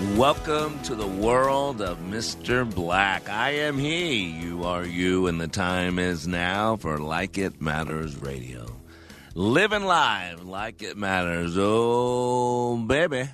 Welcome to the world of Mr. Black. I am he, you are you, and the time is now for Like It Matters Radio. Living live like it matters. Oh, baby.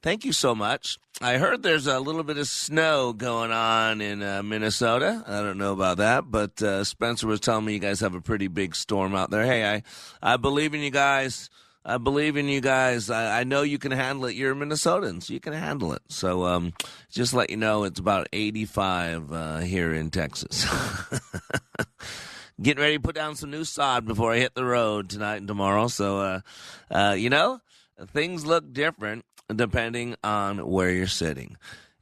Thank you so much. I heard there's a little bit of snow going on in uh, Minnesota. I don't know about that, but uh, Spencer was telling me you guys have a pretty big storm out there. Hey, I, I believe in you guys. I believe in you guys. I, I know you can handle it. You're Minnesotans. You can handle it. So um, just let you know, it's about 85 uh, here in Texas. Getting ready to put down some new sod before I hit the road tonight and tomorrow. So, uh, uh, you know, things look different depending on where you're sitting.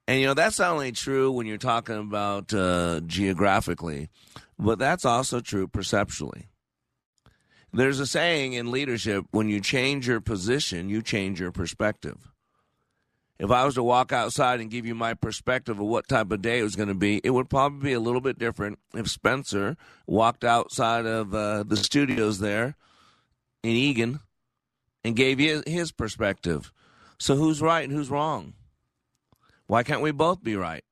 And, you know, that's not only true when you're talking about uh, geographically, but that's also true perceptually. There's a saying in leadership when you change your position, you change your perspective. If I was to walk outside and give you my perspective of what type of day it was going to be, it would probably be a little bit different if Spencer walked outside of uh, the studios there in Eagan and gave you his perspective. So who's right and who's wrong? Why can't we both be right?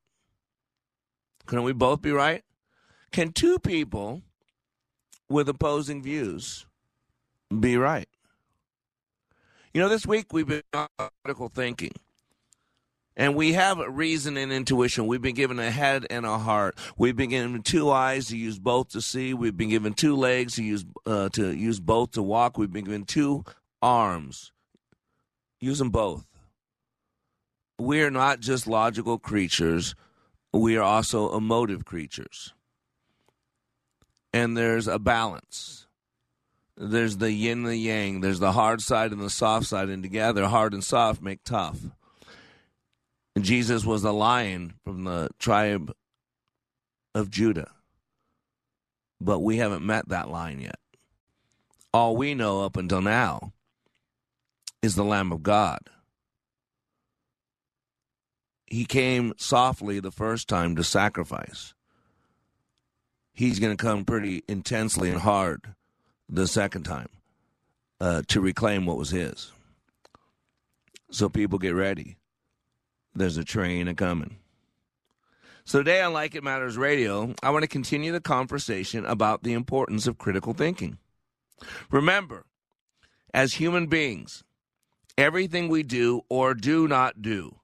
Couldn't we both be right? Can two people with opposing views be right? You know, this week we've been on critical thinking. And we have reason and intuition. We've been given a head and a heart. We've been given two eyes to use both to see. We've been given two legs to use uh, to use both to walk. We've been given two arms. Use them both. We are not just logical creatures. We are also emotive creatures. And there's a balance. There's the yin and the yang. There's the hard side and the soft side, and together, hard and soft make tough. And Jesus was the lion from the tribe of Judah. But we haven't met that lion yet. All we know up until now is the Lamb of God. He came softly the first time to sacrifice. He's going to come pretty intensely and hard the second time uh, to reclaim what was his. So people get ready there's a train a coming. So today on Like It Matters Radio, I want to continue the conversation about the importance of critical thinking. Remember, as human beings, everything we do or do not do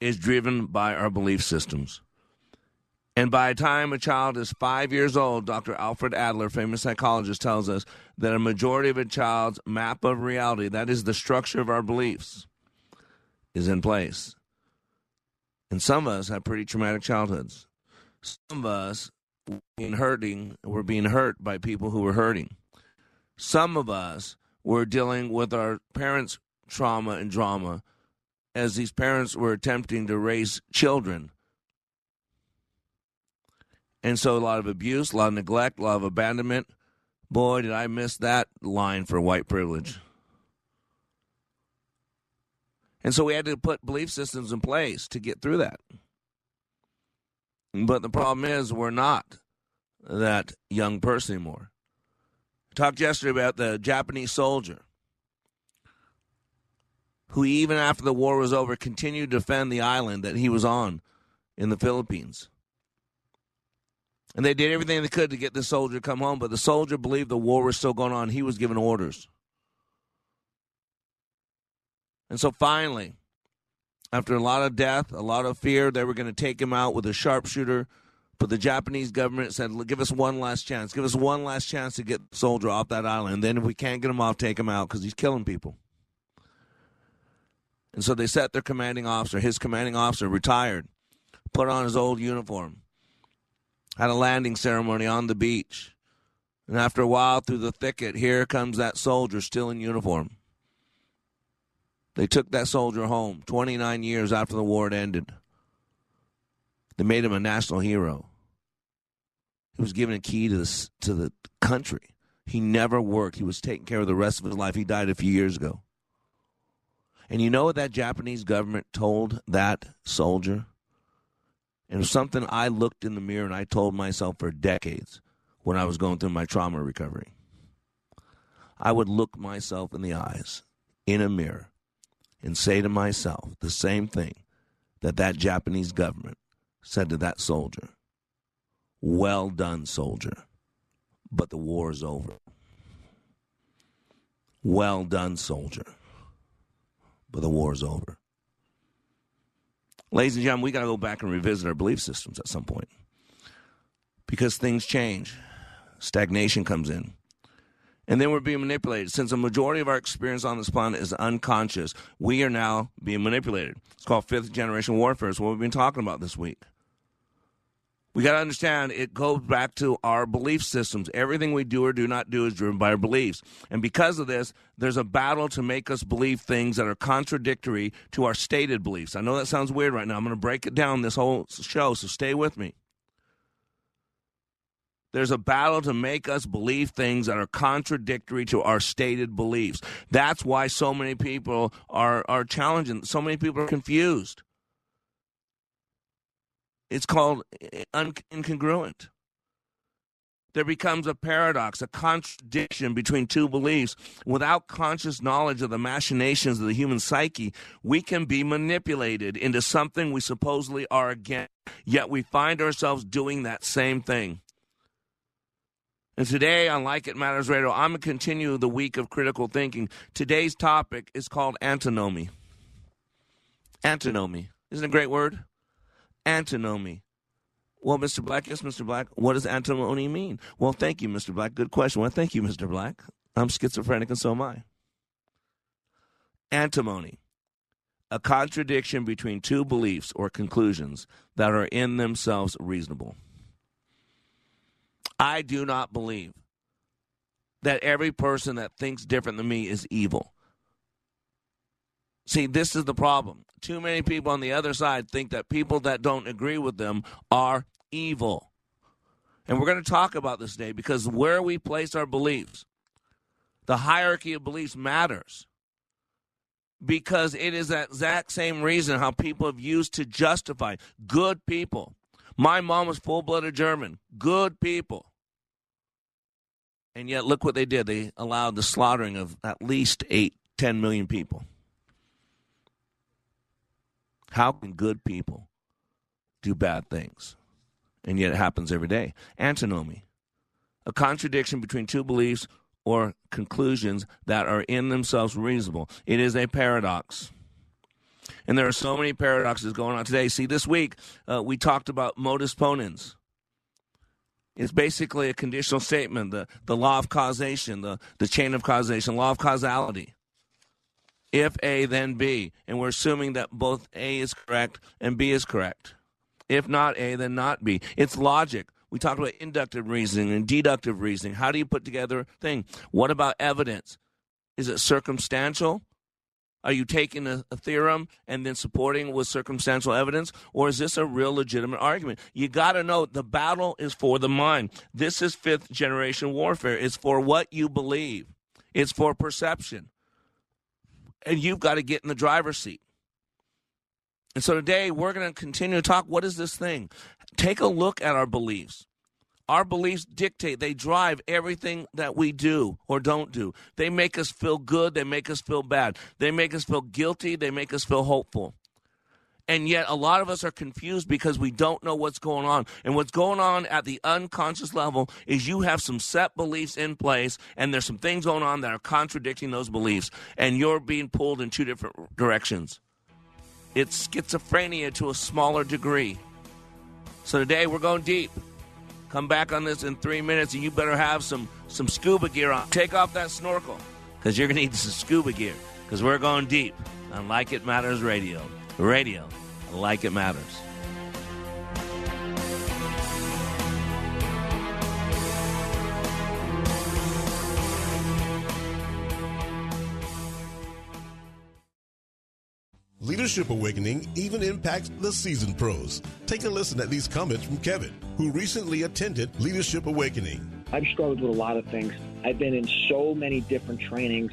is driven by our belief systems. And by the time a child is five years old, Dr. Alfred Adler, famous psychologist, tells us that a majority of a child's map of reality, that is the structure of our beliefs, is in place. And some of us have pretty traumatic childhoods. Some of us being hurting were being hurt by people who were hurting. Some of us were dealing with our parents' trauma and drama as these parents were attempting to raise children. And so a lot of abuse, a lot of neglect, a lot of abandonment. Boy, did I miss that line for white privilege. And so we had to put belief systems in place to get through that. But the problem is, we're not that young person anymore. I talked yesterday about the Japanese soldier who, even after the war was over, continued to defend the island that he was on in the Philippines. And they did everything they could to get the soldier to come home, but the soldier believed the war was still going on. He was given orders. And so finally, after a lot of death, a lot of fear, they were going to take him out with a sharpshooter. But the Japanese government said, "Give us one last chance. Give us one last chance to get the soldier off that island. And then if we can't get him off, take him out because he's killing people." And so they set their commanding officer. His commanding officer retired, put on his old uniform, had a landing ceremony on the beach. And after a while, through the thicket, here comes that soldier still in uniform. They took that soldier home 29 years after the war had ended. They made him a national hero. He was given a key to the, to the country. He never worked. He was taking care of the rest of his life. He died a few years ago. And you know what that Japanese government told that soldier? And something I looked in the mirror and I told myself for decades when I was going through my trauma recovery. I would look myself in the eyes in a mirror and say to myself the same thing that that Japanese government said to that soldier Well done, soldier, but the war is over. Well done, soldier, but the war is over. Ladies and gentlemen, we got to go back and revisit our belief systems at some point because things change, stagnation comes in. And then we're being manipulated. Since a majority of our experience on this planet is unconscious, we are now being manipulated. It's called fifth generation warfare. It's what we've been talking about this week. We got to understand it goes back to our belief systems. Everything we do or do not do is driven by our beliefs. And because of this, there's a battle to make us believe things that are contradictory to our stated beliefs. I know that sounds weird right now. I'm going to break it down this whole show, so stay with me. There's a battle to make us believe things that are contradictory to our stated beliefs. That's why so many people are, are challenging. So many people are confused. It's called eh, un- incongruent. There becomes a paradox, a contradiction between two beliefs. Without conscious knowledge of the machinations of the human psyche, we can be manipulated into something we supposedly are against, yet we find ourselves doing that same thing. And today on Like It Matters Radio, I'm going to continue the week of critical thinking. Today's topic is called antinomy. Antinomy. Isn't a great word? Antinomy. Well, Mr. Black, yes, Mr. Black. What does antinomy mean? Well, thank you, Mr. Black. Good question. Well, thank you, Mr. Black. I'm schizophrenic and so am I. Antimony. A contradiction between two beliefs or conclusions that are in themselves reasonable. I do not believe that every person that thinks different than me is evil. See, this is the problem. Too many people on the other side think that people that don't agree with them are evil. And we're going to talk about this today because where we place our beliefs, the hierarchy of beliefs matters. Because it is that exact same reason how people have used to justify good people my mom was full blooded German. Good people. And yet, look what they did. They allowed the slaughtering of at least eight, ten million people. How can good people do bad things? And yet, it happens every day. Antinomy a contradiction between two beliefs or conclusions that are in themselves reasonable. It is a paradox. And there are so many paradoxes going on today. See, this week uh, we talked about modus ponens. It's basically a conditional statement, the, the law of causation, the, the chain of causation, law of causality. If A, then B. And we're assuming that both A is correct and B is correct. If not A, then not B. It's logic. We talked about inductive reasoning and deductive reasoning. How do you put together a thing? What about evidence? Is it circumstantial are you taking a, a theorem and then supporting with circumstantial evidence? Or is this a real legitimate argument? You got to know the battle is for the mind. This is fifth generation warfare. It's for what you believe, it's for perception. And you've got to get in the driver's seat. And so today we're going to continue to talk. What is this thing? Take a look at our beliefs. Our beliefs dictate, they drive everything that we do or don't do. They make us feel good, they make us feel bad. They make us feel guilty, they make us feel hopeful. And yet, a lot of us are confused because we don't know what's going on. And what's going on at the unconscious level is you have some set beliefs in place, and there's some things going on that are contradicting those beliefs, and you're being pulled in two different directions. It's schizophrenia to a smaller degree. So today we're going deep. Come back on this in three minutes, and you better have some some scuba gear on. Take off that snorkel, because you're gonna need some scuba gear. Because we're going deep on Like It Matters Radio. Radio, like it matters. Leadership Awakening even impacts the seasoned pros. Take a listen at these comments from Kevin, who recently attended Leadership Awakening. I've struggled with a lot of things. I've been in so many different trainings,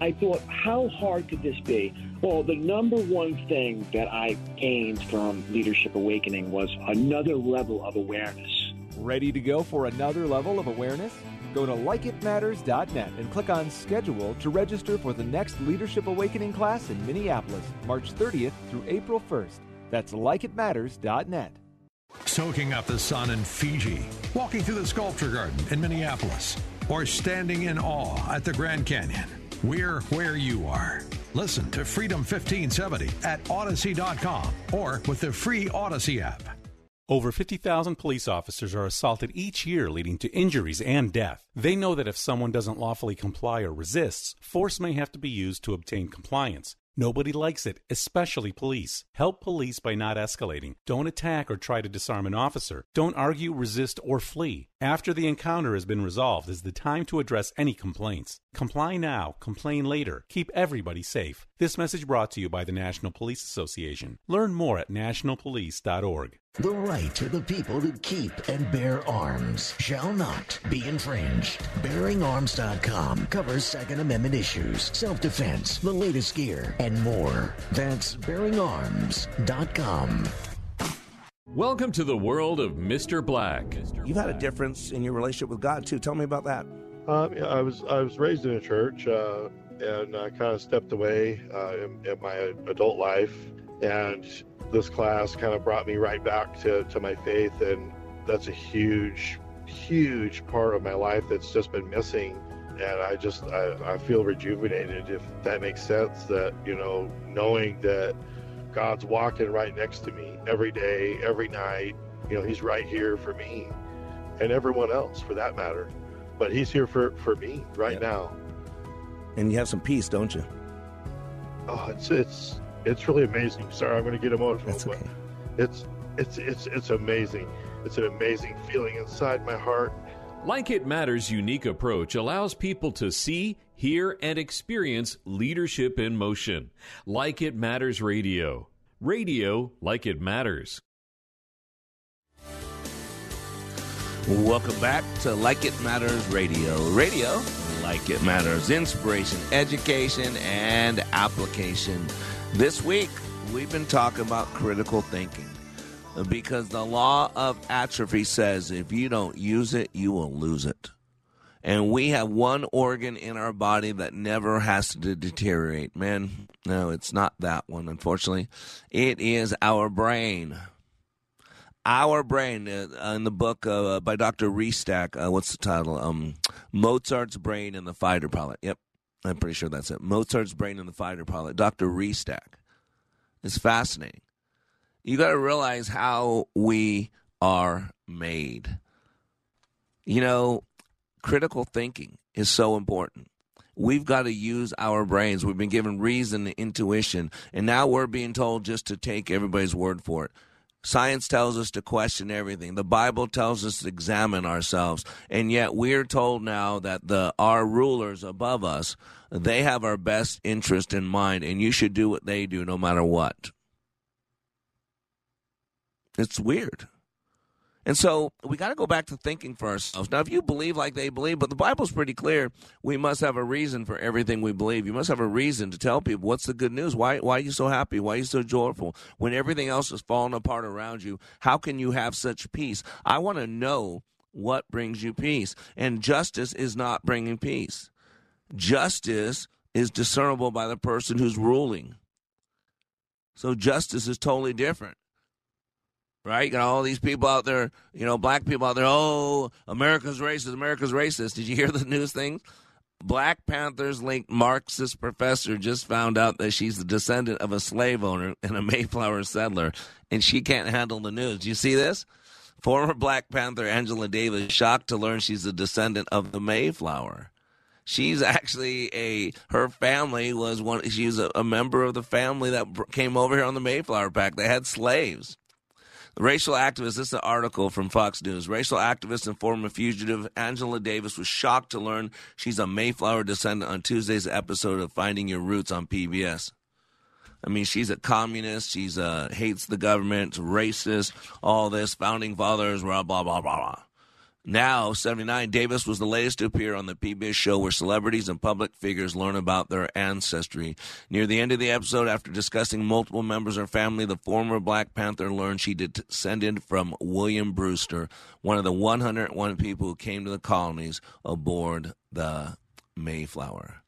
I thought, how hard could this be? Well, the number one thing that I gained from Leadership Awakening was another level of awareness. Ready to go for another level of awareness? Go to likeitmatters.net and click on schedule to register for the next Leadership Awakening class in Minneapolis, March 30th through April 1st. That's likeitmatters.net. Soaking up the sun in Fiji, walking through the sculpture garden in Minneapolis, or standing in awe at the Grand Canyon. We're where you are. Listen to Freedom 1570 at Audacy.com or with the free Audacy app. Over 50,000 police officers are assaulted each year, leading to injuries and death. They know that if someone doesn't lawfully comply or resists, force may have to be used to obtain compliance. Nobody likes it, especially police. Help police by not escalating. Don't attack or try to disarm an officer. Don't argue, resist, or flee. After the encounter has been resolved is the time to address any complaints. Comply now, complain later. Keep everybody safe. This message brought to you by the National Police Association. Learn more at nationalpolice.org. The right of the people to keep and bear arms shall not be infringed. BearingArms.com covers Second Amendment issues, self defense, the latest gear, and more. That's BearingArms.com. Welcome to the world of Mr. Black. You've had a difference in your relationship with God too. Tell me about that. Um, yeah, I was I was raised in a church, uh, and I kind of stepped away uh, in, in my adult life, and this class kind of brought me right back to, to my faith, and that's a huge, huge part of my life that's just been missing. And I just I, I feel rejuvenated, if that makes sense. That you know, knowing that God's walking right next to me every day, every night. You know, He's right here for me, and everyone else for that matter. But He's here for for me right Yep. now. And you have some peace, don't you? Oh, it's it's it's really amazing. Sorry, I'm going to get emotional, That's but okay. it's it's it's it's amazing. It's an amazing feeling inside my heart. Like It Matters' unique approach allows people to see, hear, and experience leadership in motion. Like It Matters Radio. Radio like it matters. Welcome back to Like It Matters Radio. Radio, like it matters. Inspiration, education, and application. This week, we've been talking about critical thinking because the law of atrophy says if you don't use it, you will lose it. And we have one organ in our body that never has to deteriorate. Man, no, it's not that one, unfortunately. It is our brain our brain uh, in the book uh, by Dr. Restak. Uh, what's the title? Um, Mozart's brain and the fighter pilot. Yep, I'm pretty sure that's it. Mozart's brain and the fighter pilot. Dr. Restak. It's fascinating. You got to realize how we are made. You know, critical thinking is so important. We've got to use our brains. We've been given reason, and intuition, and now we're being told just to take everybody's word for it. Science tells us to question everything. The Bible tells us to examine ourselves. And yet we're told now that the our rulers above us, they have our best interest in mind and you should do what they do no matter what. It's weird. And so we got to go back to thinking for ourselves. Now, if you believe like they believe, but the Bible's pretty clear, we must have a reason for everything we believe. You must have a reason to tell people what's the good news. Why, why are you so happy? Why are you so joyful? When everything else is falling apart around you, how can you have such peace? I want to know what brings you peace. And justice is not bringing peace. Justice is discernible by the person who's ruling. So justice is totally different right? You got all these people out there, you know, black people out there. Oh, America's racist. America's racist. Did you hear the news thing? Black Panthers linked Marxist professor just found out that she's the descendant of a slave owner and a Mayflower settler, and she can't handle the news. Do you see this? Former Black Panther Angela Davis shocked to learn she's a descendant of the Mayflower. She's actually a her family was one. She's a, a member of the family that came over here on the Mayflower Pack. They had slaves. Racial activist, this is an article from Fox News. Racial activist and former fugitive Angela Davis was shocked to learn she's a Mayflower descendant on Tuesday's episode of Finding Your Roots on PBS. I mean, she's a communist. She's uh, hates the government, racist, all this, founding fathers, blah, blah, blah, blah, blah. Now, 79, Davis was the latest to appear on the PBS show where celebrities and public figures learn about their ancestry. Near the end of the episode, after discussing multiple members of her family, the former Black Panther learned she descended from William Brewster, one of the 101 people who came to the colonies aboard the Mayflower.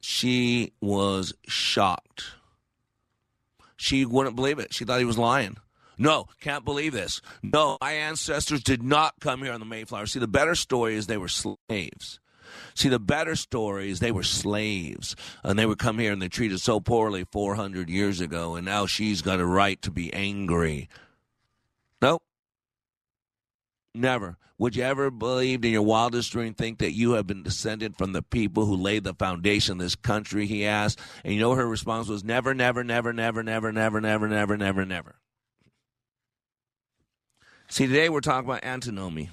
She was shocked. She wouldn't believe it. She thought he was lying. No, can't believe this. No, my ancestors did not come here on the Mayflower. See, the better story is they were slaves. See, the better story is they were slaves and they would come here and they treated so poorly 400 years ago, and now she's got a right to be angry. Nope. Never. Would you ever believe in your wildest dream think that you have been descended from the people who laid the foundation of this country? He asked. And you know her response was never, never, never, never, never, never, never, never, never, never. See, today we're talking about antinomy,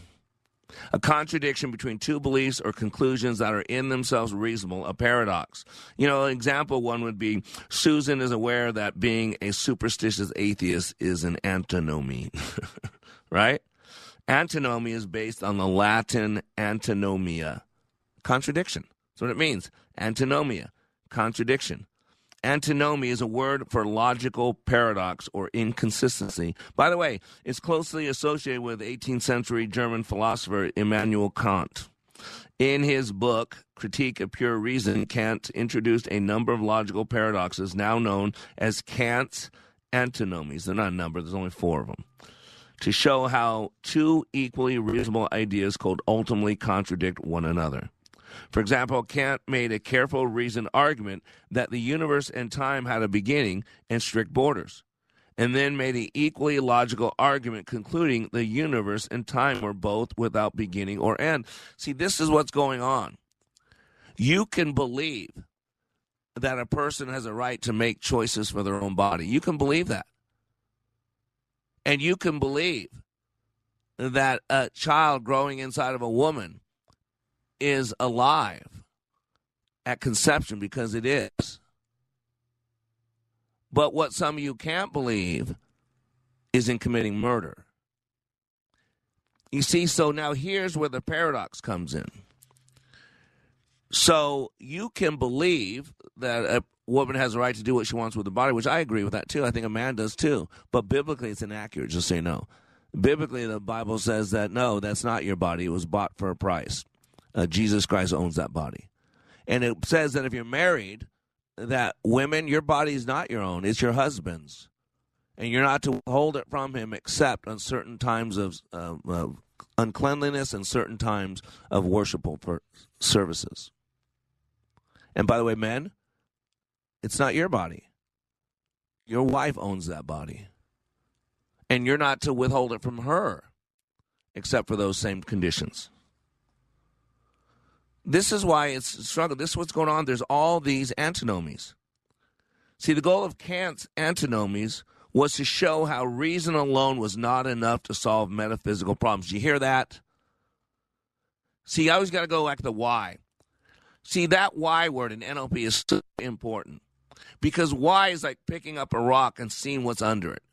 a contradiction between two beliefs or conclusions that are in themselves reasonable, a paradox. You know, an example one would be Susan is aware that being a superstitious atheist is an antinomy, right? Antinomy is based on the Latin antinomia, contradiction. That's what it means. Antinomia, contradiction. Antinomy is a word for logical paradox or inconsistency. By the way, it's closely associated with 18th century German philosopher Immanuel Kant. In his book, Critique of Pure Reason, Kant introduced a number of logical paradoxes now known as Kant's antinomies. They're not a number, there's only four of them. To show how two equally reasonable ideas could ultimately contradict one another. For example, Kant made a careful reasoned argument that the universe and time had a beginning and strict borders, and then made an equally logical argument concluding the universe and time were both without beginning or end. See, this is what's going on. You can believe that a person has a right to make choices for their own body. You can believe that. And you can believe that a child growing inside of a woman is alive at conception because it is. But what some of you can't believe is in committing murder. You see, so now here's where the paradox comes in. So you can believe that a woman has a right to do what she wants with her body, which I agree with that too. I think a man does too. But biblically, it's inaccurate. Just say no. Biblically, the Bible says that no, that's not your body. It was bought for a price. Uh, Jesus Christ owns that body. And it says that if you're married, that women, your body is not your own, it's your husband's. And you're not to hold it from him except on certain times of uh, uh, uncleanliness and certain times of worshipful services. And by the way, men, it's not your body. Your wife owns that body. And you're not to withhold it from her except for those same conditions. This is why it's a struggle. This is what's going on. There's all these antinomies. See, the goal of Kant's antinomies was to show how reason alone was not enough to solve metaphysical problems. You hear that? See, I always got to go back to the why. See, that why word in NLP is so important because why is like picking up a rock and seeing what's under it.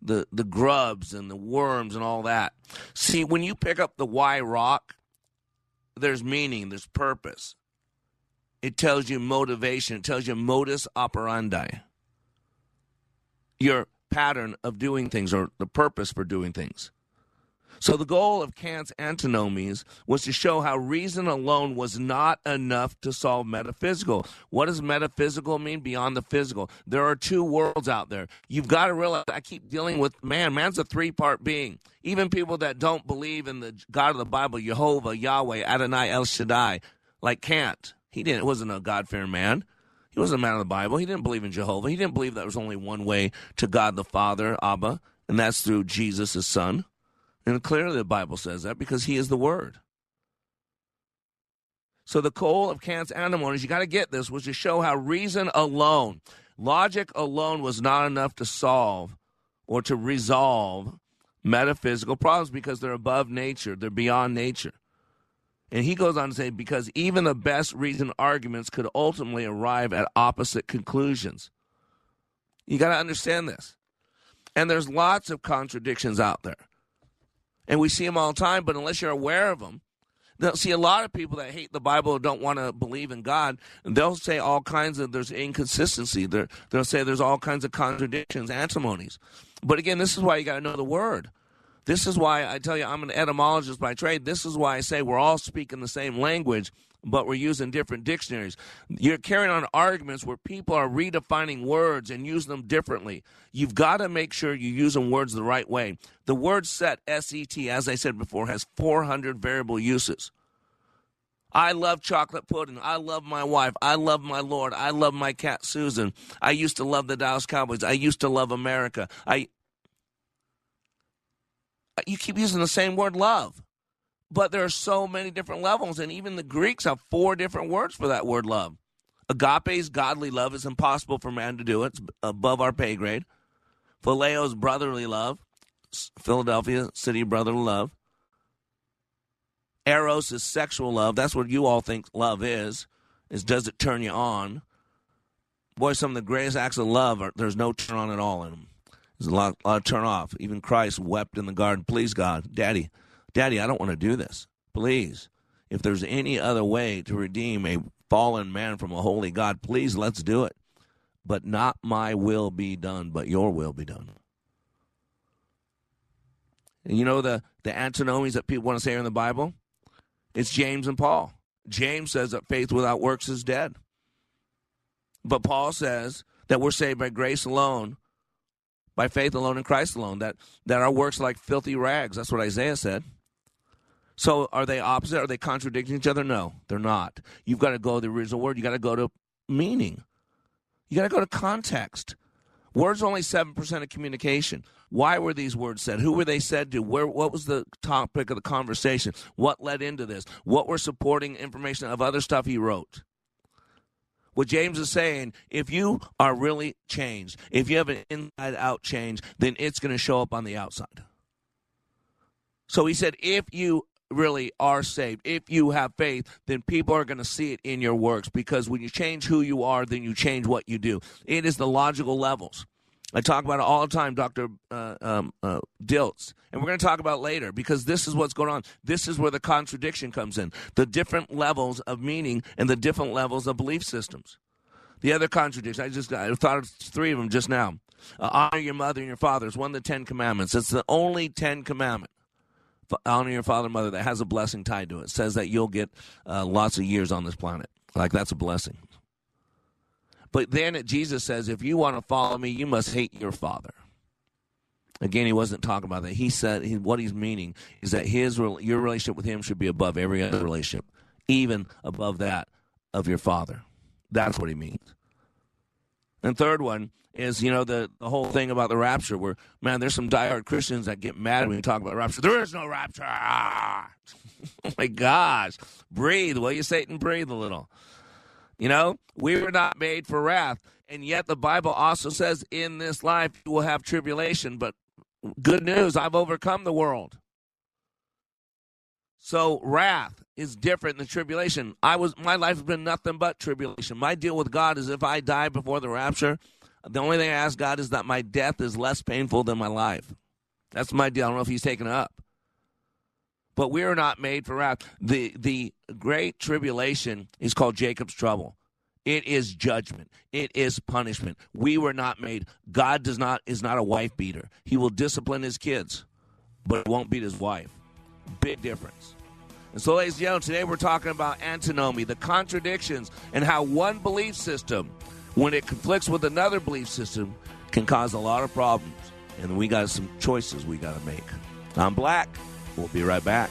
the the grubs and the worms and all that. See, when you pick up the why rock, there's meaning, there's purpose. It tells you motivation, it tells you modus operandi. Your pattern of doing things or the purpose for doing things. So the goal of Kant's antinomies was to show how reason alone was not enough to solve metaphysical. What does metaphysical mean beyond the physical? There are two worlds out there. You've got to realize I keep dealing with man. Man's a three-part being. Even people that don't believe in the God of the Bible, Jehovah, Yahweh, Adonai, El Shaddai, like Kant. He didn't wasn't a God-fearing man. He wasn't a man of the Bible. He didn't believe in Jehovah. He didn't believe that there was only one way to God the Father, Abba, and that's through Jesus, his son. And clearly the Bible says that because he is the Word. So the goal of Kant's antinomies, you got to get this, was to show how reason alone, logic alone was not enough to solve or to resolve metaphysical problems because they're above nature, they're beyond nature. And he goes on to say, because even the best reasoned arguments could ultimately arrive at opposite conclusions. You got to understand this. And there's lots of contradictions out there and we see them all the time. But unless you're aware of them, they'll see a lot of people that hate the Bible or don't want to believe in God. They'll say all kinds of there's inconsistency. They're, they'll say there's all kinds of contradictions, antinomies. But again, this is why you got to know the Word. This is why I tell you I'm an etymologist by trade. This is why I say we're all speaking the same language but we're using different dictionaries. You're carrying on arguments where people are redefining words and using them differently. You've got to make sure you use them words the right way. The word set, S E T, as I said before, has 400 variable uses. I love chocolate pudding. I love my wife. I love my Lord. I love my cat Susan. I used to love the Dallas Cowboys. I used to love America. I you keep using the same word love. But there are so many different levels, and even the Greeks have four different words for that word love. Agape's godly love is impossible for man to do, it's above our pay grade. Phileo's brotherly love, Philadelphia city brotherly love. Eros is sexual love. That's what you all think love is. Is does it turn you on? Boy, some of the greatest acts of love are there's no turn on at all in them. There's a lot, a lot of turn off. Even Christ wept in the garden, please God, Daddy, Daddy, I don't want to do this. Please, if there's any other way to redeem a fallen man from a holy God, please let's do it. But not my will be done, but your will be done. And you know the, the antinomies that people want to say in the Bible? It's James and Paul. James says that faith without works is dead. But Paul says that we're saved by grace alone, by faith alone in Christ alone, that, that our works are like filthy rags. That's what Isaiah said. So are they opposite? Are they contradicting each other? No, they're not. You've got to go to the original word. You got to go to meaning. You got to go to context. Words only seven percent of communication. Why were these words said? Who were they said to? Where? What was the topic of the conversation? What led into this? What were supporting information of other stuff he wrote? What James is saying, if you are really changed, if you have an inside out change, then it's going to show up on the outside. So he said, if you really are saved. If you have faith, then people are going to see it in your works because when you change who you are, then you change what you do. It is the logical levels. I talk about it all the time, Dr. Uh, um, uh, Dilts. And we're going to talk about later because this is what's going on. This is where the contradiction comes in the different levels of meaning and the different levels of belief systems. The other contradiction, I just I thought of three of them just now. Uh, honor your mother and your father is one of the Ten Commandments. It's the only Ten Commandment honor your father and mother that has a blessing tied to it. says that you'll get uh, lots of years on this planet. Like that's a blessing. But then Jesus says, if you want to follow me, you must hate your father. Again, he wasn't talking about that. He said he, what he's meaning is that his your relationship with him should be above every other relationship, even above that of your father. That's what he means. And third one is, you know, the, the whole thing about the rapture where, man, there's some diehard Christians that get mad when you talk about rapture. There is no rapture. oh my gosh. Breathe. Will you, Satan? Breathe a little. You know, we were not made for wrath. And yet the Bible also says in this life you will have tribulation. But good news, I've overcome the world. So wrath is different than tribulation. I was my life has been nothing but tribulation. My deal with God is if I die before the rapture, The only thing I ask God is that my death is less painful than my life. That's my deal. I don't know if He's taken it up. But we are not made for wrath. The the great tribulation is called Jacob's trouble. It is judgment. It is punishment. We were not made. God does not is not a wife beater. He will discipline his kids, but won't beat his wife. Big difference. And so, ladies and gentlemen, today we're talking about antinomy, the contradictions, and how one belief system, when it conflicts with another belief system, can cause a lot of problems. And we got some choices we got to make. I'm Black. We'll be right back.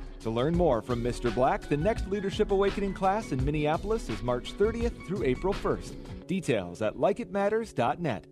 To learn more from Mr. Black, the next Leadership Awakening class in Minneapolis is March 30th through April 1st. Details at likeitmatters.net.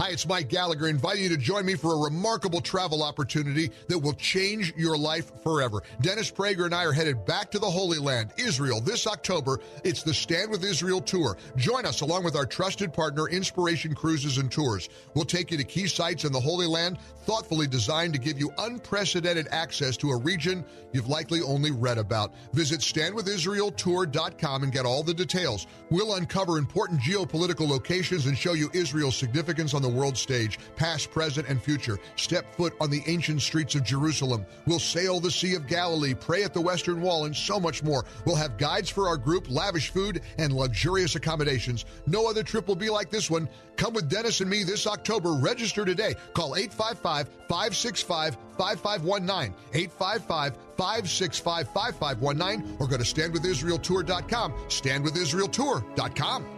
Hi, it's Mike Gallagher inviting you to join me for a remarkable travel opportunity that will change your life forever. Dennis Prager and I are headed back to the Holy Land, Israel, this October. It's the Stand with Israel Tour. Join us along with our trusted partner, Inspiration Cruises and Tours. We'll take you to key sites in the Holy Land, thoughtfully designed to give you unprecedented access to a region you've likely only read about. Visit standwithisraeltour.com and get all the details. We'll uncover important geopolitical locations and show you Israel's significance on the world stage, past, present, and future. Step foot on the ancient streets of Jerusalem. We'll sail the Sea of Galilee, pray at the Western Wall, and so much more. We'll have guides for our group, lavish food, and luxurious accommodations. No other trip will be like this one. Come with Dennis and me this October. Register today. Call 855 565 5519. 855 565 5519 or go to standwithisraeltour.com. Standwithisraeltour.com.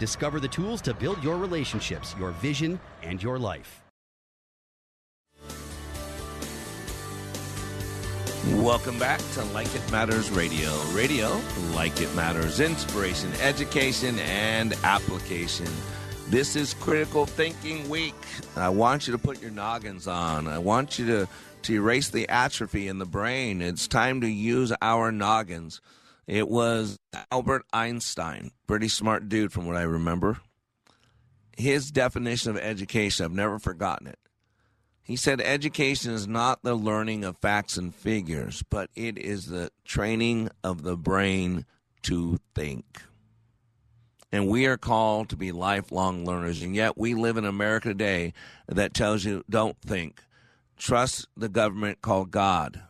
Discover the tools to build your relationships, your vision, and your life. Welcome back to Like It Matters Radio. Radio, like it matters, inspiration, education, and application. This is Critical Thinking Week. I want you to put your noggins on. I want you to, to erase the atrophy in the brain. It's time to use our noggins. It was Albert Einstein, pretty smart dude from what I remember. His definition of education, I've never forgotten it. He said education is not the learning of facts and figures, but it is the training of the brain to think. And we are called to be lifelong learners. And yet we live in America today that tells you don't think. Trust the government called God.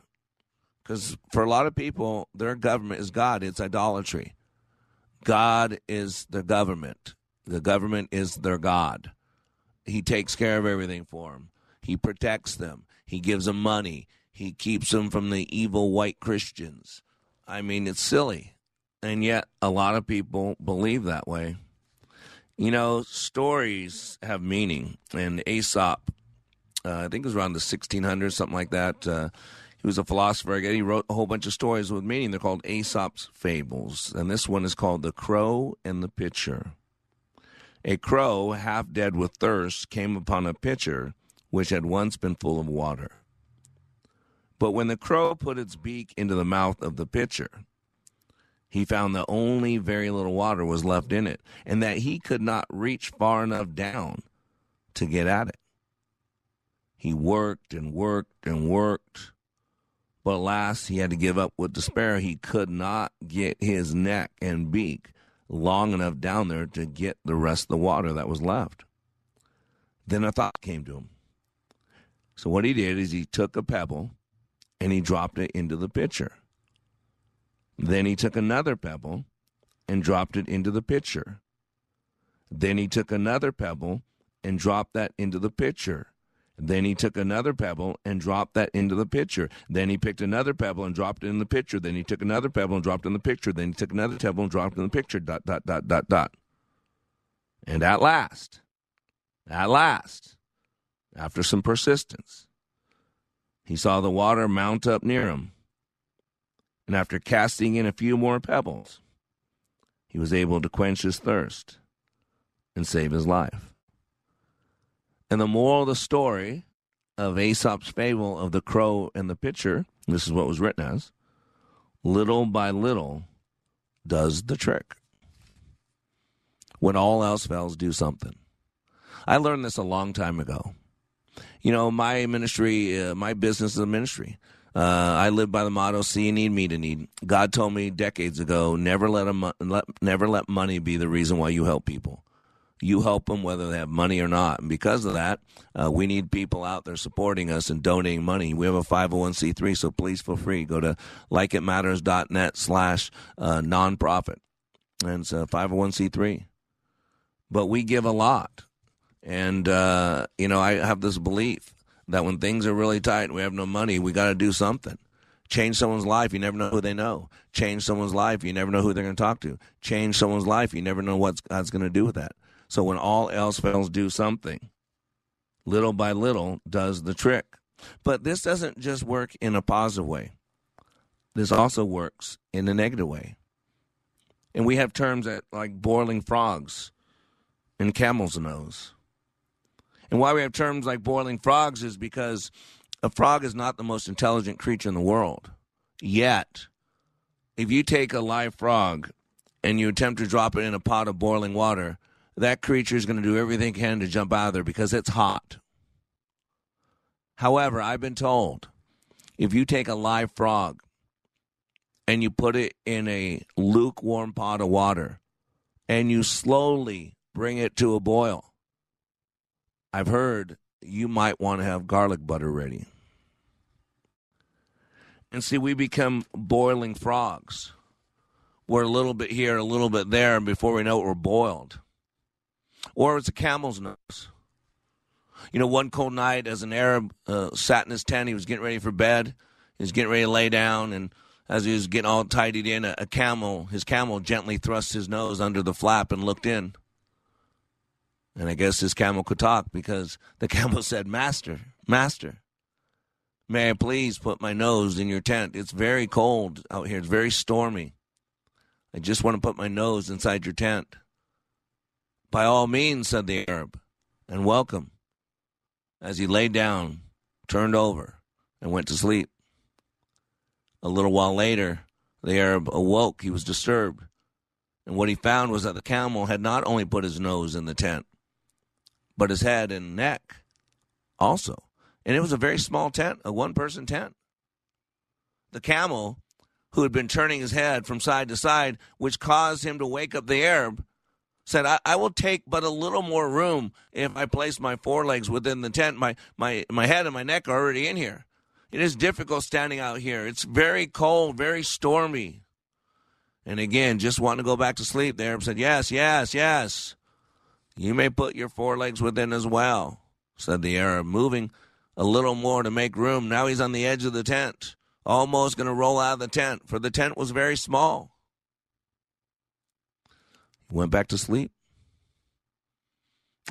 Because for a lot of people, their government is God, it's idolatry. God is the government, the government is their God. He takes care of everything for them, He protects them, He gives them money, He keeps them from the evil white Christians. I mean, it's silly. And yet, a lot of people believe that way. You know, stories have meaning, and Aesop, uh, I think it was around the 1600s, something like that. Uh, he was a philosopher. Again, he wrote a whole bunch of stories with meaning. They're called Aesop's fables, and this one is called "The Crow and the Pitcher." A crow, half dead with thirst, came upon a pitcher which had once been full of water. But when the crow put its beak into the mouth of the pitcher, he found that only very little water was left in it, and that he could not reach far enough down to get at it. He worked and worked and worked, but alas, he had to give up with despair. He could not get his neck and beak long enough down there to get the rest of the water that was left. Then a thought came to him. So what he did is he took a pebble and he dropped it into the pitcher. Then he took another pebble and dropped it into the pitcher. Then he took another pebble and dropped that into the pitcher. Then he took another pebble and dropped that into the pitcher. Then he picked another pebble and dropped it in the pitcher. Then he took another pebble and dropped it in the pitcher. Then he took another pebble and dropped it in the pitcher. Dot, dot, dot, dot, dot. And at last, at last, after some persistence, he saw the water mount up near him. And after casting in a few more pebbles, he was able to quench his thirst and save his life. And the moral of the story of Aesop's fable of the crow and the pitcher, this is what was written as little by little does the trick. When all else fails, do something. I learned this a long time ago. You know, my ministry, uh, my business is a ministry. Uh, I live by the motto "See you need, me to need." God told me decades ago, never let, a, let never let money be the reason why you help people you help them whether they have money or not. And because of that, uh, we need people out there supporting us and donating money. We have a 501c3, so please feel free. Go to likeitmatters.net slash uh, nonprofit. And it's a 501c3. But we give a lot. And, uh, you know, I have this belief that when things are really tight and we have no money, we got to do something. Change someone's life, you never know who they know. Change someone's life, you never know who they're going to talk to. Change someone's life, you never know what God's going to do with that. So when all else fails, do something. Little by little does the trick. But this doesn't just work in a positive way. This also works in a negative way. And we have terms that like boiling frogs and camel's nose. And why we have terms like boiling frogs is because a frog is not the most intelligent creature in the world. Yet, if you take a live frog and you attempt to drop it in a pot of boiling water, that creature is going to do everything it can to jump out of there because it's hot. However, I've been told if you take a live frog and you put it in a lukewarm pot of water and you slowly bring it to a boil, I've heard you might want to have garlic butter ready. And see, we become boiling frogs. We're a little bit here, a little bit there, and before we know it, we're boiled or it's a camel's nose. You know, one cold night as an Arab uh, sat in his tent, he was getting ready for bed. He was getting ready to lay down, and as he was getting all tidied in, a, a camel, his camel gently thrust his nose under the flap and looked in. And I guess his camel could talk because the camel said, Master, Master, may I please put my nose in your tent? It's very cold out here, it's very stormy. I just want to put my nose inside your tent. By all means, said the Arab, and welcome. As he lay down, turned over, and went to sleep. A little while later, the Arab awoke. He was disturbed. And what he found was that the camel had not only put his nose in the tent, but his head and neck also. And it was a very small tent, a one person tent. The camel, who had been turning his head from side to side, which caused him to wake up the Arab, said, I, I, will take but a little more room if I place my forelegs within the tent. My, my, my head and my neck are already in here. It is difficult standing out here. It's very cold, very stormy. And again, just wanting to go back to sleep, the Arab said, Yes, yes, yes. You may put your forelegs within as well, said the Arab, moving a little more to make room. Now he's on the edge of the tent, almost going to roll out of the tent, for the tent was very small went back to sleep.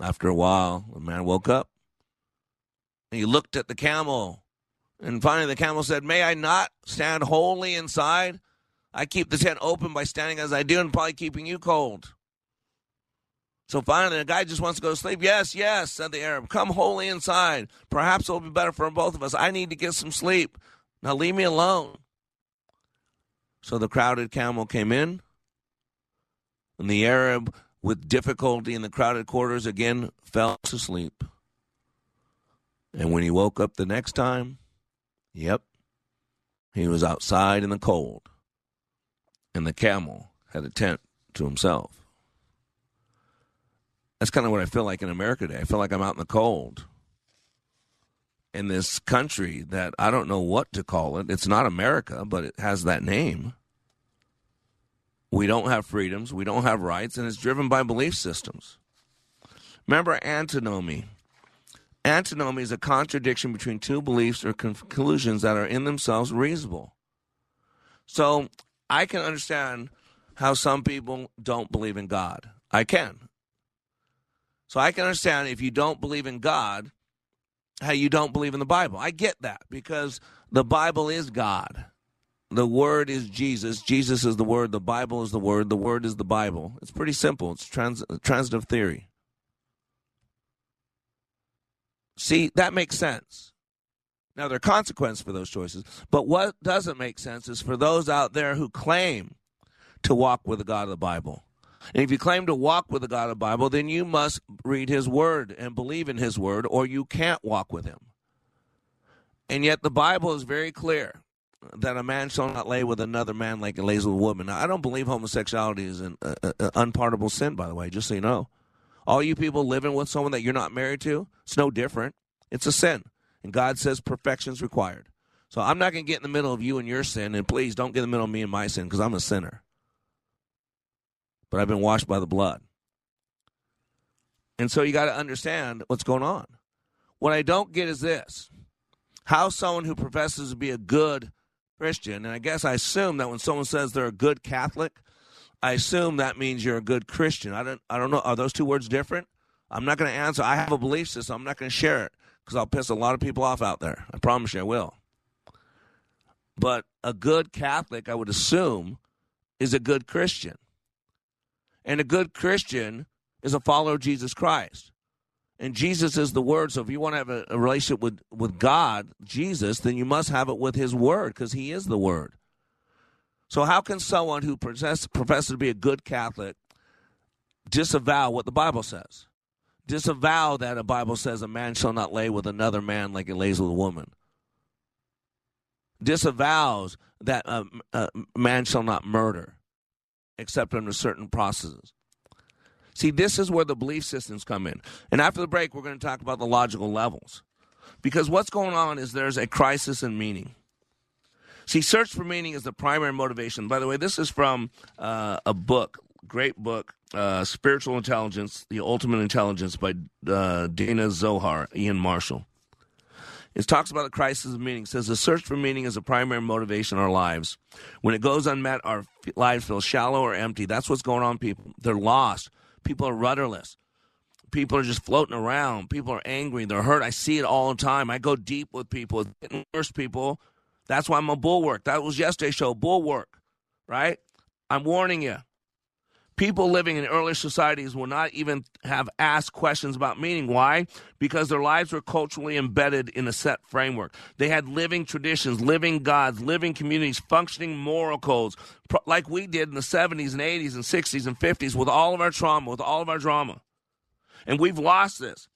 After a while, the man woke up. He looked at the camel. And finally, the camel said, May I not stand wholly inside? I keep the tent open by standing as I do and probably keeping you cold. So finally, the guy just wants to go to sleep. Yes, yes, said the Arab. Come wholly inside. Perhaps it'll be better for both of us. I need to get some sleep. Now leave me alone. So the crowded camel came in, and the Arab, with difficulty in the crowded quarters, again fell asleep. And when he woke up the next time, yep, he was outside in the cold, and the camel had a tent to himself. That's kind of what I feel like in America today. I feel like I'm out in the cold in this country that I don't know what to call it. It's not America, but it has that name. We don't have freedoms, we don't have rights, and it's driven by belief systems. Remember antinomy. Antinomy is a contradiction between two beliefs or conclusions that are in themselves reasonable. So I can understand how some people don't believe in God. I can. So I can understand if you don't believe in God, how you don't believe in the Bible. I get that because the Bible is God. The Word is Jesus. Jesus is the Word. The Bible is the Word. The Word is the Bible. It's pretty simple. It's trans- transitive theory. See, that makes sense. Now, there are consequences for those choices. But what doesn't make sense is for those out there who claim to walk with the God of the Bible and if you claim to walk with the God of the Bible, then you must read his word and believe in his word, or you can't walk with him. And yet the Bible is very clear that a man shall not lay with another man like he lays with a woman. Now, I don't believe homosexuality is an uh, uh, unpardonable sin, by the way, just so you know. All you people living with someone that you're not married to, it's no different. It's a sin. And God says perfection's required. So I'm not going to get in the middle of you and your sin, and please don't get in the middle of me and my sin because I'm a sinner but I've been washed by the blood. And so you got to understand what's going on. What I don't get is this how someone who professes to be a good Christian, and I guess I assume that when someone says they're a good Catholic, I assume that means you're a good Christian. I don't, I don't know. Are those two words different? I'm not going to answer. I have a belief system. I'm not going to share it because I'll piss a lot of people off out there. I promise you I will. But a good Catholic, I would assume, is a good Christian. And a good Christian is a follower of Jesus Christ. And Jesus is the Word. So if you want to have a, a relationship with, with God, Jesus, then you must have it with His Word because He is the Word. So how can someone who profess, professes to be a good Catholic disavow what the Bible says? Disavow that a Bible says a man shall not lay with another man like he lays with a woman. Disavows that a, a man shall not murder except under certain processes. See, this is where the belief systems come in. And after the break, we're going to talk about the logical levels. Because what's going on is there's a crisis in meaning. See, search for meaning is the primary motivation. By the way, this is from uh, a book, great book, uh, Spiritual Intelligence, The Ultimate Intelligence by uh, Danah Zohar, Ian Marshall. It talks about the crisis of meaning. It says the search for meaning is a primary motivation in our lives. When it goes unmet, our lives feel shallow or empty. That's what's going on, people. They're lost. People are rudderless. People are just floating around. People are angry. They're hurt. I see it all the time. I go deep with people. It's getting worse, people. That's why I'm a bulwark. That was yesterday's show, bulwark, right? I'm warning you people living in earlier societies will not even have asked questions about meaning. Why? Because their lives were culturally embedded in a set framework. They had living traditions, living gods, living communities, functioning moral codes, like we did in the 70s and 80s and 60s and 50s with all of our trauma, with all of our drama. And we've lost this.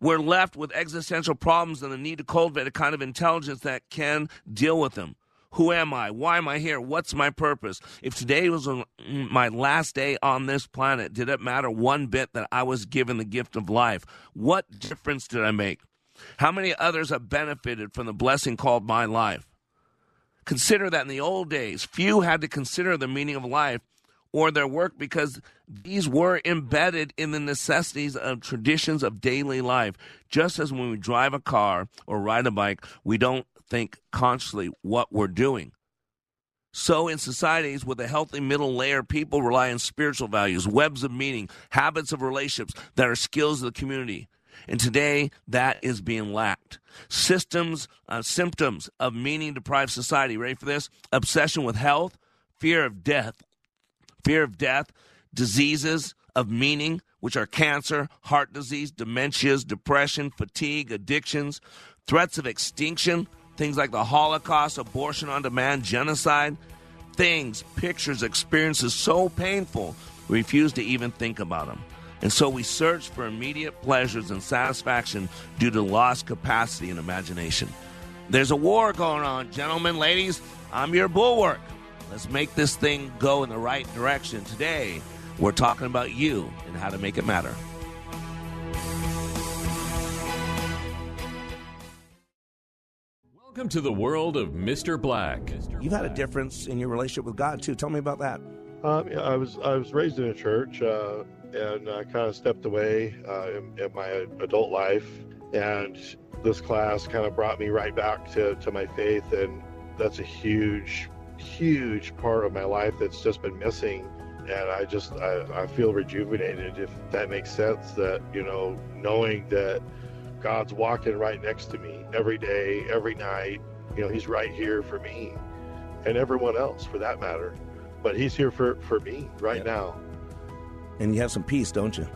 We're left with existential problems and the need to cultivate a kind of intelligence that can deal with them. Who am I? Why am I here? What's my purpose? If today was my last day on this planet, did it matter one bit that I was given the gift of life? What difference did I make? How many others have benefited from the blessing called my life? Consider that in the old days, few had to consider the meaning of life or their work because these were embedded in the necessities of traditions of daily life. Just as when we drive a car or ride a bike, we don't think consciously what we're doing. So, in societies with a healthy middle layer, people rely on spiritual values, webs of meaning, habits of relationships that are skills of the community. And today, that is being lacked. Systems, uh, symptoms of meaning deprived society. Ready for this? Obsession with health, fear of death, fear of death, diseases of meaning, which are cancer, heart disease, dementias, depression, fatigue, addictions, threats of extinction, things like the Holocaust, abortion on demand, genocide, things, pictures, experiences so painful, we refuse to even think about them. And so we search for immediate pleasures and satisfaction due to lost capacity and imagination. There's a war going on, gentlemen, ladies. I'm your bulwark. Let's make this thing go in the right direction. Today, we're talking about you and how to make it matter. Welcome to the world of Mr. Black. You've had a difference in your relationship with God too. Tell me about that. Um, yeah, I was I was raised in a church uh, and I kind of stepped away uh, in, in, my adult life, and this class kind of brought me right back to, to my faith, and that's a huge, huge part of my life that's just been missing. And I just I, I feel rejuvenated, if that makes sense. That you know, knowing that God's walking right next to me every day, every night. You know, He's right here for me and everyone else for that matter. But He's here for, for me right yeah. now. And you have some peace, don't you?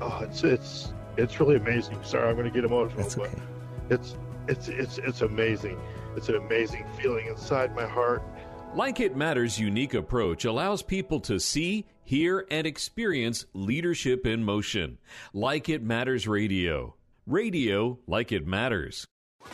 Oh, it's it's it's really amazing. Sorry, I'm going to get emotional, That's okay. but it's it's it's it's amazing. It's an amazing feeling inside my heart. Like It Matters' unique approach allows people to see, hear, and experience leadership in motion. Like It Matters Radio. Radio like it matters.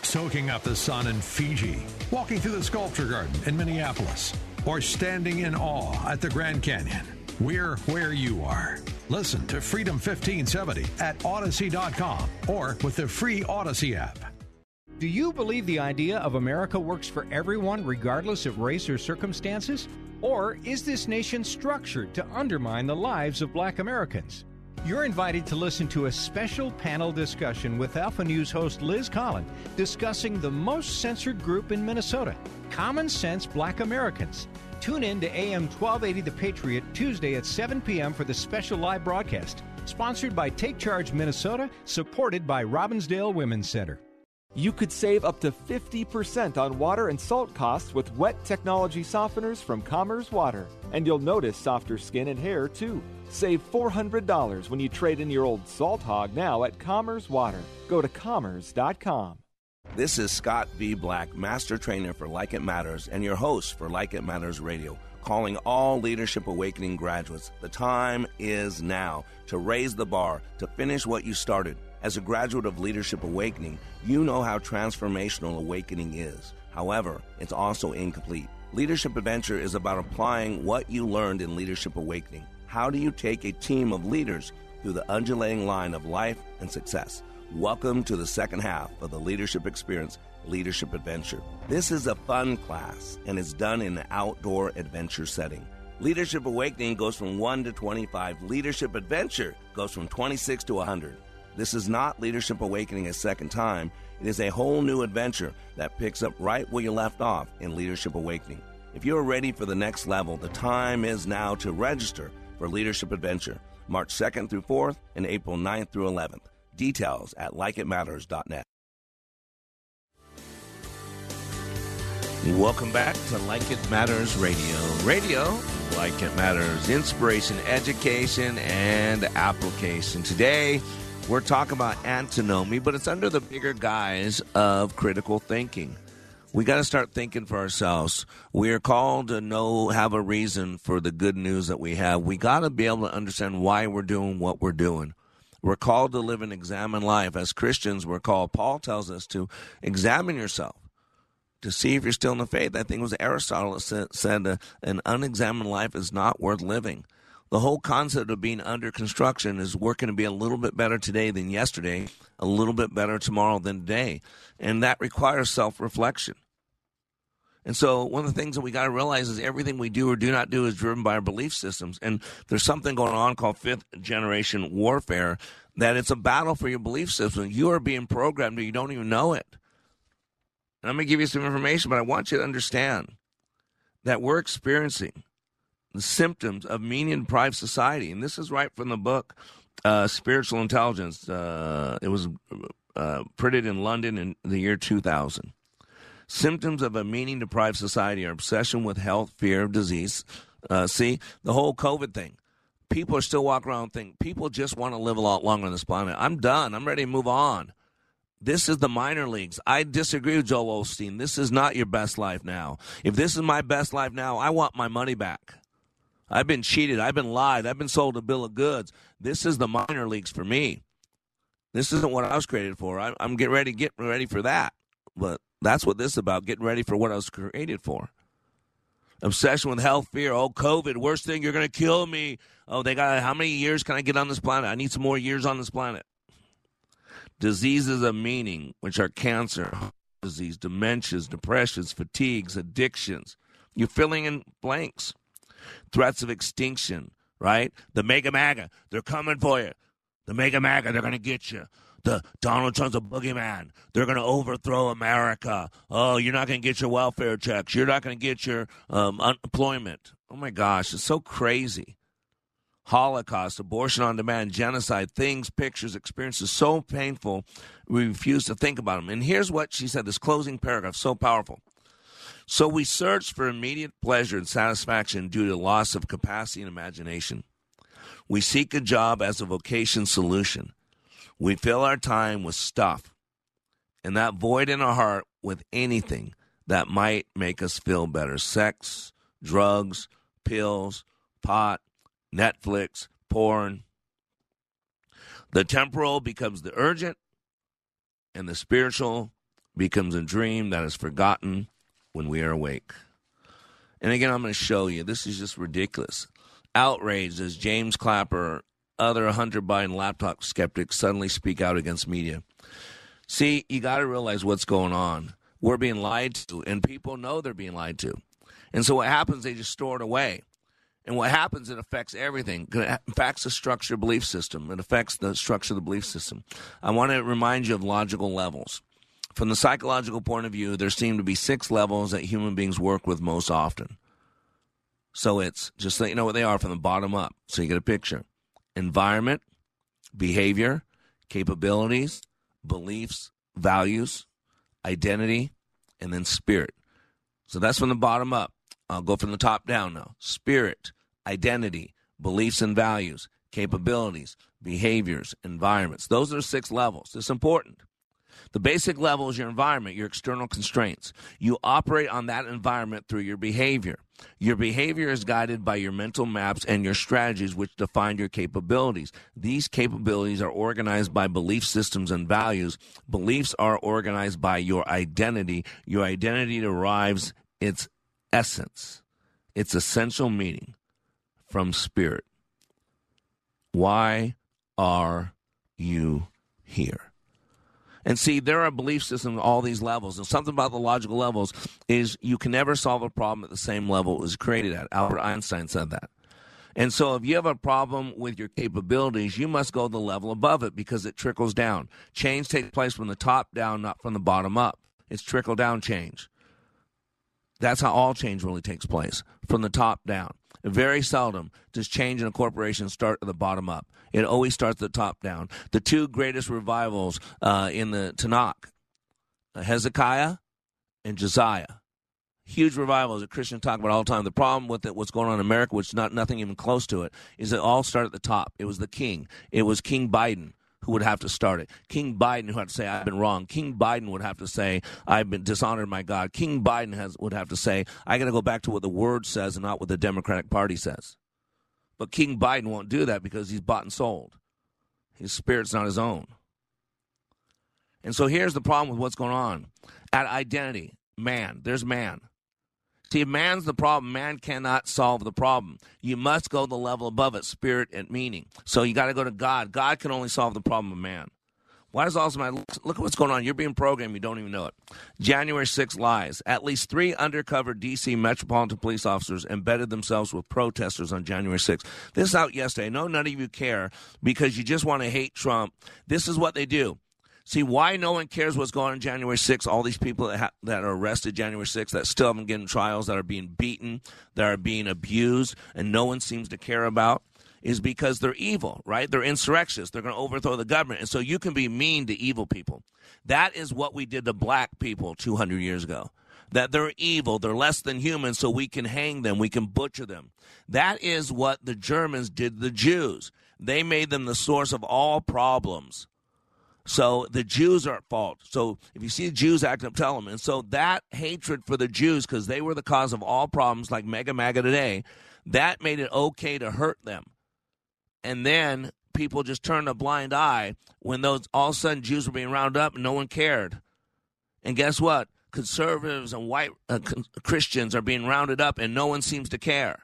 Soaking up the sun in Fiji, walking through the sculpture garden in Minneapolis, or standing in awe at the Grand Canyon. We're where you are. Listen to Freedom 1570 at Audacy.com or with the free Audacy app. Do you believe the idea of America works for everyone regardless of race or circumstances? Or is this nation structured to undermine the lives of black Americans? You're invited to listen to a special panel discussion with Alpha News host Liz Collin discussing the most censored group in Minnesota, Common Sense Black Americans. Tune in to AM 1280 The Patriot Tuesday at 7 p.m. for the special live broadcast. Sponsored by Take Charge Minnesota, supported by Robbinsdale Women's Center. You could save up to 50% on water and salt costs with wet technology softeners from Commerce Water. And you'll notice softer skin and hair too. Save $400 when you trade in your old salt hog now at Commerce Water. Go to commerce.com. This is Scott V. Black, Master Trainer for Like It Matters, and your host for Like It Matters Radio, calling all Leadership Awakening graduates. The time is now to raise the bar, to finish what you started. As a graduate of Leadership Awakening, you know how transformational awakening is. However, it's also incomplete. Leadership Adventure is about applying what you learned in Leadership Awakening. How do you take a team of leaders through the undulating line of life and success? Welcome to the second half of the Leadership Experience Leadership Adventure. This is a fun class and is done in an outdoor adventure setting. Leadership Awakening goes from 1 to 25. Leadership Adventure goes from 26 to 100. This is not Leadership Awakening a second time. It is a whole new adventure that picks up right where you left off in Leadership Awakening. If you're ready for the next level, the time is now to register for Leadership Adventure, March 2nd through 4th and April 9th through 11th. Details at likeitmatters.net. Welcome back to Like It Matters Radio. Radio, like it matters, inspiration, education, and application. Today, we're talking about antinomy, but it's under the bigger guise of critical thinking we got to start thinking for ourselves. We are called to know, have a reason for the good news that we have. We got to be able to understand why we're doing what we're doing. We're called to live and examine life. As Christians, we're called, Paul tells us to examine yourself to see if you're still in the faith. I think it was Aristotle that said, uh, an unexamined life is not worth living. The whole concept of being under construction is working to be a little bit better today than yesterday, a little bit better tomorrow than today. And that requires self reflection. And so one of the things that we got to realize is everything we do or do not do is driven by our belief systems. And there's something going on called fifth generation warfare that it's a battle for your belief system. You are being programmed and you don't even know it. And I'm going to give you some information, but I want you to understand that we're experiencing the symptoms of meaning deprived society. And this is right from the book uh, Spiritual Intelligence. Uh, it was uh, printed in London in the year 2000. Symptoms of a meaning deprived society are obsession with health, fear of disease. Uh, see, the whole COVID thing. People are still walking around thinking people just want to live a lot longer on this planet. I'm done. I'm ready to move on. This is the minor leagues. I disagree with Joel Osteen. This is not your best life now. If this is my best life now, I want my money back. I've been cheated. I've been lied. I've been sold a bill of goods. This is the minor leagues for me. This isn't what I was created for. I, am getting ready, get ready for that. But that's what this is about, getting ready for what I was created for. Obsession with health, fear. Oh, COVID, worst thing, you're going to kill me. Oh, they got, how many years can I get on this planet? I need some more years on this planet. Diseases of meaning, which are cancer, disease, dementias, depressions, fatigues, addictions. You're filling in blanks. Threats of extinction, right? The mega maga, they're coming for you. The mega maga, they're going to get you. The Donald Trump's a boogeyman. They're going to overthrow America. Oh, you're not going to get your welfare checks. You're not going to get your um, unemployment. Oh my gosh, it's so crazy. Holocaust, abortion on demand, genocide, things, pictures, experiences so painful, we refuse to think about them. And here's what she said this closing paragraph, so powerful. So we search for immediate pleasure and satisfaction due to loss of capacity and imagination. We seek a job as a vocation solution. We fill our time with stuff and that void in our heart with anything that might make us feel better sex, drugs, pills, pot, Netflix, porn. The temporal becomes the urgent, and the spiritual becomes a dream that is forgotten when we are awake. And again, I'm going to show you. This is just ridiculous. Outraged as James Clapper, other Hunter Biden laptop skeptics suddenly speak out against media. See, you got to realize what's going on. We're being lied to, and people know they're being lied to. And so what happens, they just store it away. And what happens, it affects everything. It affects the structure belief system. It affects the structure of the belief system. I want to remind you of logical levels. From the psychological point of view, there seem to be six levels that human beings work with most often. So it's just so you know what they are from the bottom up. So you get a picture environment, behavior, capabilities, beliefs, values, identity, and then spirit. So that's from the bottom up. I'll go from the top down now. Spirit, identity, beliefs and values, capabilities, behaviors, environments. Those are six levels. It's important. The basic level is your environment, your external constraints. You operate on that environment through your behavior. Your behavior is guided by your mental maps and your strategies, which define your capabilities. These capabilities are organized by belief systems and values. Beliefs are organized by your identity. Your identity derives its essence, its essential meaning from spirit. Why are you here? And see, there are belief systems at all these levels. And something about the logical levels is you can never solve a problem at the same level it was created at. Albert Einstein said that. And so if you have a problem with your capabilities, you must go the level above it because it trickles down. Change takes place from the top down, not from the bottom up. It's trickle down change. That's how all change really takes place, from the top down. Very seldom does change in a corporation start at the bottom up. It always starts at the top down. The two greatest revivals uh, in the Tanakh, uh, Hezekiah and Josiah. Huge revivals that Christians talk about all the time. The problem with it, what's going on in America, which is not nothing even close to it, is it all started at the top. It was the king. It was King Biden who would have to start it. King Biden who had to say, I've been wrong. King Biden would have to say, I've been dishonored my God. King Biden has, would have to say, I got to go back to what the word says and not what the Democratic Party says. But King Biden won't do that because he's bought and sold. His spirit's not his own. And so here's the problem with what's going on. At identity, man, there's man. See, man's the problem, man cannot solve the problem. You must go the level above it, spirit and meaning. So you got to go to God. God can only solve the problem of man. Why does also man look at what's going on? You're being programmed, you don't even know it. January 6 lies. At least three undercover DC Metropolitan Police officers embedded themselves with protesters on January 6. This is out yesterday. No, none of you care because you just want to hate Trump. This is what they do. See why no one cares what's going on January 6th? All these people that, ha- that are arrested January 6th that still haven't getting trials, that are being beaten, that are being abused, and no one seems to care about is because they're evil, right? They're insurrectionists. They're going to overthrow the government. And so you can be mean to evil people. That is what we did to black people 200 years ago. That they're evil, they're less than human, so we can hang them, we can butcher them. That is what the Germans did to the Jews. They made them the source of all problems. So the Jews are at fault. So if you see the Jews acting up, tell them. And so that hatred for the Jews, because they were the cause of all problems, like Mega MAGA today, that made it okay to hurt them. And then people just turned a blind eye when those all of a sudden Jews were being rounded up and no one cared. And guess what? Conservatives and white uh, Christians are being rounded up and no one seems to care.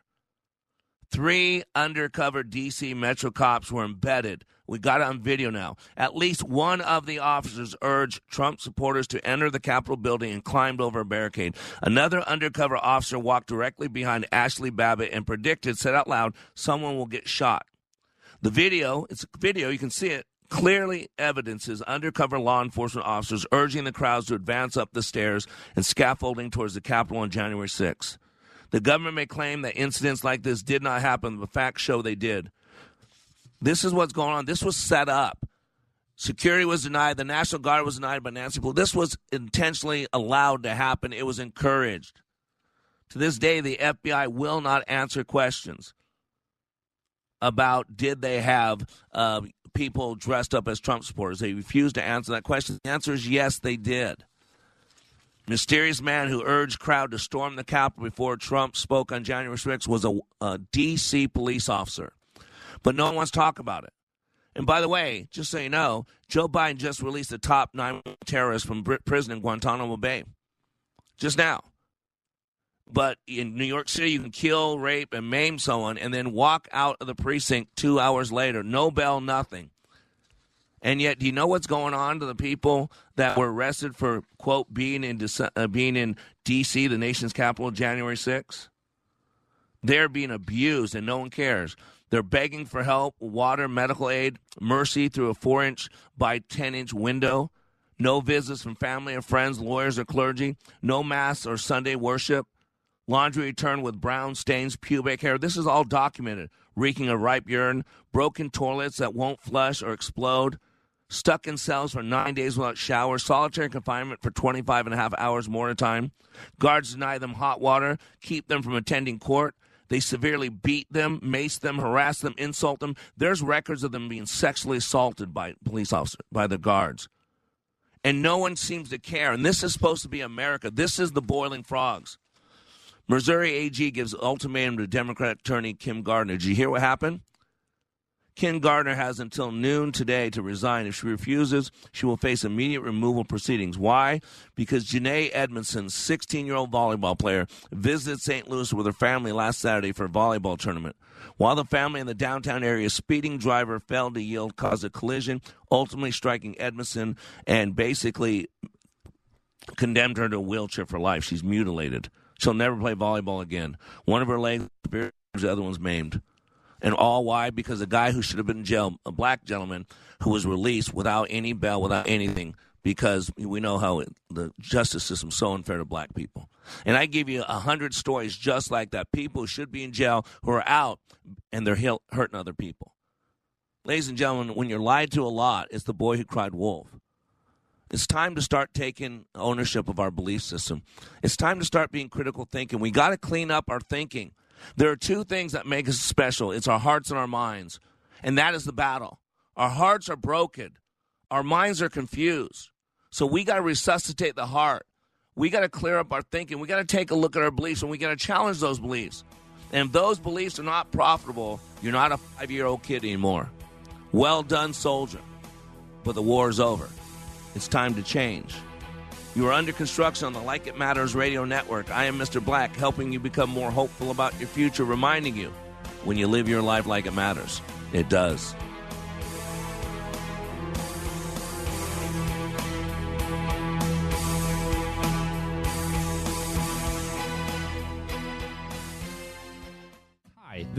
Three undercover DC Metro cops were embedded. We got it on video now. At least one of the officers urged Trump supporters to enter the Capitol building and climbed over a barricade. Another undercover officer walked directly behind Ashli Babbitt and predicted, said out loud, someone will get shot. The video, it's a video, you can see it, clearly evidences undercover law enforcement officers urging the crowds to advance up the stairs and scaffolding towards the Capitol on January 6th. The government may claim that incidents like this did not happen, but facts show they did. This is what's going on. This was set up. Security was denied. The National Guard was denied by Nancy Pelosi. This was intentionally allowed to happen. It was encouraged. To this day, the FBI will not answer questions about did they have uh, people dressed up as Trump supporters. They refused to answer that question. The answer is yes, they did. Mysterious man who urged crowd to storm the Capitol before Trump spoke on January 6th was a, a D.C. police officer. But no one wants to talk about it. And by the way, just so you know, Joe Biden just released the top nine terrorists from prison in Guantanamo Bay. Just now. But in New York City, you can kill, rape, and maim someone and then walk out of the precinct two hours later. No bell, nothing. And yet, do you know what's going on to the people that were arrested for quote being in uh, being in D.C., the nation's capital, January 6th? They're being abused, and no one cares. They're begging for help, water, medical aid, mercy through a four inch by 10 inch window. No visits from family or friends, lawyers or clergy. No mass or Sunday worship laundry returned with brown stains, pubic hair. This is all documented. Reeking of ripe urine, broken toilets that won't flush or explode, stuck in cells for nine days without showers, solitary confinement for 25 and a half hours more at a time. Guards deny them hot water, keep them from attending court. They severely beat them, mace them, harass them, insult them. There's records of them being sexually assaulted by police officers, by the guards. And no one seems to care. And this is supposed to be America. This is the boiling frogs. Missouri AG gives ultimatum to Democrat attorney Kim Gardner. Did you hear what happened? Kim Gardner has until noon today to resign. If she refuses, she will face immediate removal proceedings. Why? Because Janae Edmondson, 16 year old volleyball player, visited St. Louis with her family last Saturday for a volleyball tournament. While the family in the downtown area, speeding driver failed to yield, caused a collision, ultimately striking Edmondson and basically condemned her to a wheelchair for life. She's mutilated. She'll never play volleyball again. One of her legs, the other one's maimed. And all why? Because a guy who should have been in jail, a black gentleman who was released without any bail, without anything, because we know how it, the justice system's so unfair to black people. And I give you a hundred stories just like that. People who should be in jail who are out and they're hurting other people. Ladies and gentlemen, when you're lied to a lot, it's the boy who cried wolf. It's time to start taking ownership of our belief system. It's time to start being critical thinking. We got to clean up our thinking. There are two things that make us special it's our hearts and our minds. And that is the battle. Our hearts are broken, our minds are confused. So we got to resuscitate the heart. We got to clear up our thinking. We got to take a look at our beliefs and we got to challenge those beliefs. And if those beliefs are not profitable, you're not a five year old kid anymore. Well done, soldier. But the war is over. It's time to change. You are under construction on the Like It Matters radio network. I am Mr. Black, helping you become more hopeful about your future, reminding you when you live your life like it matters, it does.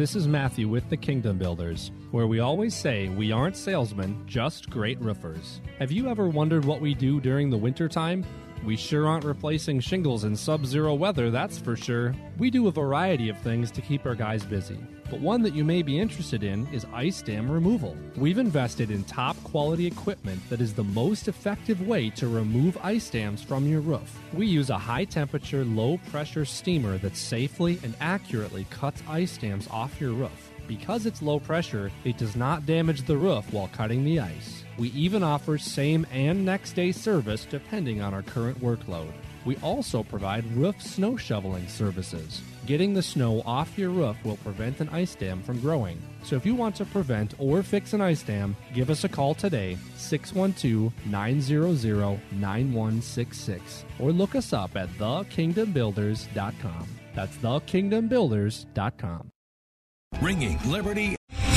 This is Matthew with the Kingdom Builders, where we always say we aren't salesmen, just great roofers. Have you ever wondered what we do during the wintertime? We sure aren't replacing shingles in sub zero weather, that's for sure. We do a variety of things to keep our guys busy, but one that you may be interested in is ice dam removal. We've invested in top quality equipment that is the most effective way to remove ice dams from your roof. We use a high temperature, low pressure steamer that safely and accurately cuts ice dams off your roof. Because it's low pressure, it does not damage the roof while cutting the ice. We even offer same and next day service depending on our current workload. We also provide roof snow shoveling services. Getting the snow off your roof will prevent an ice dam from growing. So if you want to prevent or fix an ice dam, give us a call today, 612 900 9166, or look us up at thekingdombuilders.com. That's thekingdombuilders.com. Ringing Liberty.